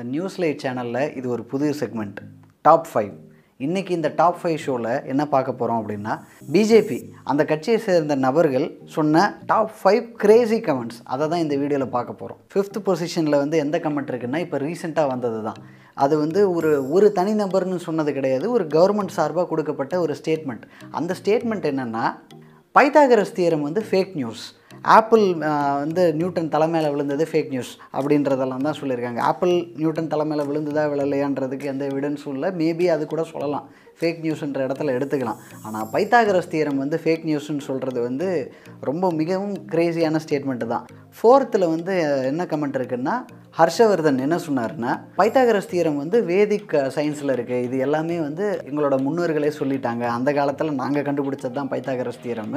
The news light சேனலில் இது ஒரு புது செக்மெண்ட் டாப் ஃபைவ் இன்றைக்கி இந்த டாப் ஃபைவ் ஷோவில் என்ன பார்க்க போகிறோம் அப்படின்னா பிஜேபி அந்த கட்சியை சேர்ந்த நபர்கள் சொன்ன டாப் ஃபைவ் கிரேசி கமெண்ட்ஸ் அதை தான் இந்த வீடியோவில் பார்க்க போகிறோம் ஃபிஃப்த் பொசிஷனில் வந்து எந்த கமெண்ட் இருக்குன்னா இப்போ ரீசெண்டாக வந்தது தான் அது வந்து ஒரு ஒரு தனிநபர்னு சொன்னது கிடையாது ஒரு கவர்மெண்ட் சார்பாக கொடுக்கப்பட்ட ஒரு ஸ்டேட்மெண்ட் அந்த ஸ்டேட்மெண்ட் என்னென்னா பைத்தாகரஸ் தியரம் வந்து ஃபேக் நியூஸ் ஆப்பிள் வந்து நியூட்டன் தலைமையில் விழுந்தது ஃபேக் நியூஸ் அப்படின்றதெல்லாம் தான் சொல்லியிருக்காங்க. ஆப்பிள் நியூட்டன் தலைமையில் விழுந்ததா விழலையான்றதுக்கு எந்த எவிடன்ஸும் இல்லை. மேபி அது கூட சொல்லலாம். ஃபேக் நியூஸ்ன்ற இடத்துல எடுத்துக்கலாம். ஆனால் பைத்தாகரஸ் தீரம் வந்து ஃபேக் நியூஸ்ன்னு சொல்கிறது வந்து ரொம்ப மிகவும் கிரேசியான ஸ்டேட்மெண்ட்டு தான். ஃபோர்த்தில் வந்து என்ன கமெண்ட் இருக்குன்னா ஹர்ஷவர்தன் என்ன சொன்னார்னா பைத்தாகரஸ் தீரம் வந்து வேதிக் சயின்ஸில் இருக்குது இது எல்லாமே வந்து எங்களோட முன்னோர்களே சொல்லிட்டாங்க. அந்த காலத்தில் நாங்கள் கண்டுபிடிச்சது தான் பைத்தாகரஸ் தீரம்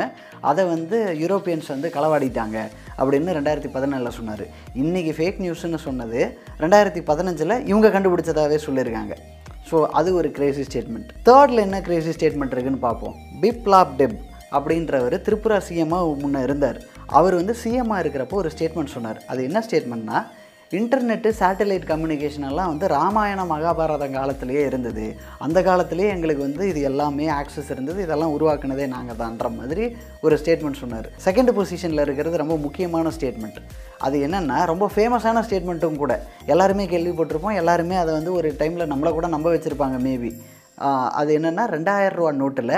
அதை வந்து யூரோப்பியன்ஸ் வந்து களவாடிட்டாங்க அப்படின்னு ரெண்டாயிரத்தி பதினேழில் சொன்னார். இன்றைக்கி ஃபேக் நியூஸ்னு சொன்னது ரெண்டாயிரத்தி பதினஞ்சில் இவங்க கண்டுபிடிச்சதாகவே சொல்லியிருக்காங்க. ஸோ அது ஒரு கிரேசி ஸ்டேட்மெண்ட் தேர்டில் என்ன கிரேசி ஸ்டேட்மெண்ட் இருக்குன்னு பார்ப்போம். பிப்லாப் டெப் அப்படின்றவர் திரிபுரா சிஎம்மாக முன்னே இருந்தார். அவர் வந்து சிஎம்மாக இருக்கிறப்போ ஒரு ஸ்டேட்மெண்ட் சொன்னார். அது என்ன ஸ்டேட்மெண்ட்னா இன்டர்நெட்டு சேட்டலைட் கம்யூனிகேஷன் எல்லாம் வந்து ராமாயண மகாபாரதம் காலத்திலேயே இருந்தது. அந்த காலத்திலேயே எங்களுக்கு வந்து இது எல்லாமே ஆக்சஸ் இருந்தது. இதெல்லாம் உருவாக்குனதே நாங்கள் தான்ற மாதிரி ஒரு ஸ்டேட்மெண்ட் சொன்னார். செகண்ட் பொசிஷனில் இருக்கிறது ரொம்ப முக்கியமான ஸ்டேட்மெண்ட் அது என்னென்னா ரொம்ப ஃபேமஸான ஸ்டேட்மெண்ட்டும் கூட. எல்லாருமே கேள்விப்பட்டிருப்போம். எல்லாருமே அதை வந்து ஒரு டைமில் நம்மளை கூட நம்ப வச்சுருப்பாங்க மேபி அது என்னென்னா ரெண்டாயிரம் ரூபா நோட்டில்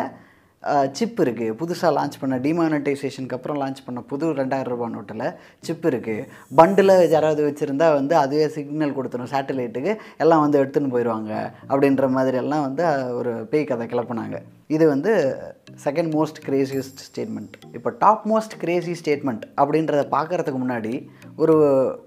சிப் இருக்குது புதுசாக லான்ச் பண்ண டிமானடைசேஷனுக்கு அப்புறம் லான்ச் பண்ண புது ரெண்டாயிரம் ரூபாய் நோட்டில் சிப் இருக்குது பண்டில் யாராவது வச்சுருந்தா வந்து அதுவே சிக்னல் கொடுத்துரும். சேட்டலைட்டுக்கு எல்லாம் வந்து எடுத்துன்னு போயிடுவாங்க. அப்படின்ற மாதிரி எல்லாம் வந்து ஒரு பேய் கதை கிளப்புனாங்க. இது வந்து செகண்ட் மோஸ்ட் கிரேசியஸ்ட் ஸ்டேட்மெண்ட் இப்போ டாப் மோஸ்ட் கிரேசி ஸ்டேட்மெண்ட் அப்படின்றத பார்க்குறதுக்கு முன்னாடி ஒரு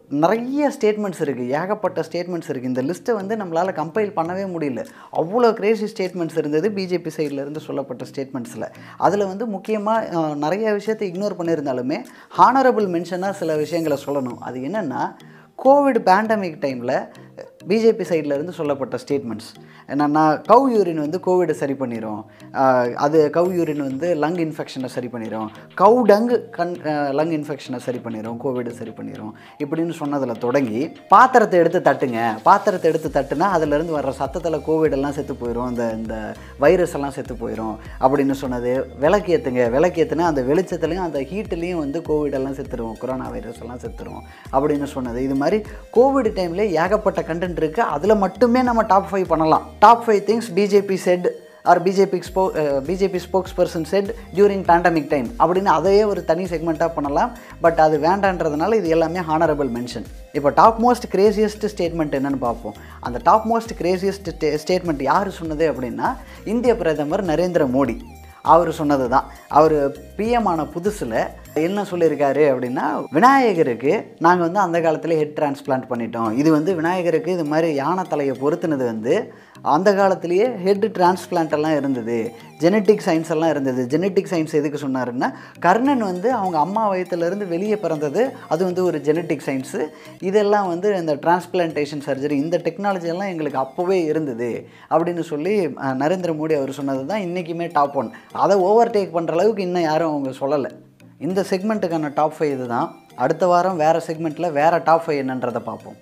நிறைய ஸ்டேட்மெண்ட்ஸ் இருக்குது ஏகப்பட்ட ஸ்டேட்மெண்ட்ஸ் இருக்குது இந்த லிஸ்ட்டை வந்து நம்மளால் கம்பைல் பண்ணவே முடியல. அவ்வளோ கிரேசி ஸ்டேட்மெண்ட்ஸ் இருந்தது பிஜேபி சைட்லேருந்து சொல்லப்பட்ட ஸ்டேட்மெண்ட்ஸில் அதில் வந்து முக்கியமாக நிறைய விஷயத்தை இக்னோர் பண்ணியிருந்தாலுமே ஹானரபிள் மென்ஷனாக சில விஷயங்களை சொல்லணும். அது என்னென்னா கோவிட் பேண்டமிக் டைமில் பிஜேபி சைட்லேருந்து சொல்லப்பட்ட ஸ்டேட்மெண்ட்ஸ் என்னென்னா கவ் யூரின் வந்து கோவிடை சரி பண்ணிடும் அது கவ் யூரின் வந்து லங் இன்ஃபெக்ஷனை சரி பண்ணிடும் கவ் டங்கு கண் லங் இன்ஃபெக்ஷனை சரி பண்ணிடும் கோவிடை சரி பண்ணிடும் இப்படின்னு சொன்னதில் தொடங்கி பாத்திரத்தை எடுத்து தட்டுங்க. பாத்திரத்தை எடுத்து தட்டுனா அதுலேருந்து வர்ற சத்தத்தில் கோவிடெல்லாம் செத்து போயிடும் அந்த இந்த வைரஸ் எல்லாம் செத்து போயிடும் அப்படின்னு சொன்னது விலைக்கு ஏற்றுங்க விளக்கு ஏற்றுனா அந்த வெளிச்சத்துலேயும் அந்த ஹீட்டுலேயும் வந்து கோவிடெல்லாம் செத்துரும். கொரோனா வைரஸ் எல்லாம் செத்துரும். அப்படின்னு சொன்னது. இது மாதிரி கோவிட் டைமில் ஏகப்பட்ட கண்டென்ட் இருக்குது அதில் மட்டுமே நம்ம டாப் ஃபைவ் பண்ணலாம். Top five things BJP said are BJP ஸ்போ BJP spokesperson said during pandemic time அப்படின்னு அதையே ஒரு தனி செக்மெண்ட்டாக பண்ணலாம். பட் அது வேண்டான்றதுனால இது எல்லாமே ஹானரபிள் மென்ஷன் இப்போ டாப் மோஸ்ட் கிரேசியஸ்ட் ஸ்டேட்மெண்ட் என்னென்னு பார்ப்போம். அந்த டாப் மோஸ்ட் கிரேசியஸ்ட் ஸ்டேட்மெண்ட் யார் சொன்னது அப்படின்னா இந்திய பிரதமர் நரேந்திர மோடி. அவர் சொன்னது தான் அவர் பிஎம்மான புதுசில் என்ன சொல்லியிருக்காரு அப்படின்னா விநாயகருக்கு நாங்கள் வந்து அந்த காலத்தில் ஹெட் டிரான்ஸ்பிளான்ட் பண்ணிட்டோம். இது வந்து விநாயகருக்கு இது மாதிரி யானை தலையை பொருத்தினது வந்து அந்த காலத்திலேயே ஹெட் டிரான்ஸ்பிளான்ட் எல்லாம் இருந்தது. ஜெனட்டிக் சயின்ஸ் எல்லாம் இருந்தது. ஜெனட்டிக் சயின்ஸ் எதுக்கு சொன்னாருன்னா கர்ணன் வந்து அவங்க அம்மா வயத்துலேருந்து வெளியே பிறந்தது. அது வந்து ஒரு ஜெனட்டிக் சயின்ஸு இதெல்லாம் வந்து இந்த டிரான்ஸ்பிளான்டேஷன் சர்ஜரி இந்த டெக்னாலஜி எல்லாம் எங்களுக்கு அப்போவே இருந்தது அப்படின்னு சொல்லி நரேந்திர மோடி அவர் சொன்னது தான் இன்றைக்குமே டாப் ஒன் அதை ஓவர் டேக் பண்ணுற அளவுக்கு இன்னும் யாரும் அவங்க சொல்லலை. இந்த செக்மெண்ட்டுக்கான டாப் ஃபைவ் இது தான் அடுத்த வாரம் வேறு செக்மெண்ட்டில் வேறு டாப் ஃபைவ் என்னன்றதை பார்ப்போம்.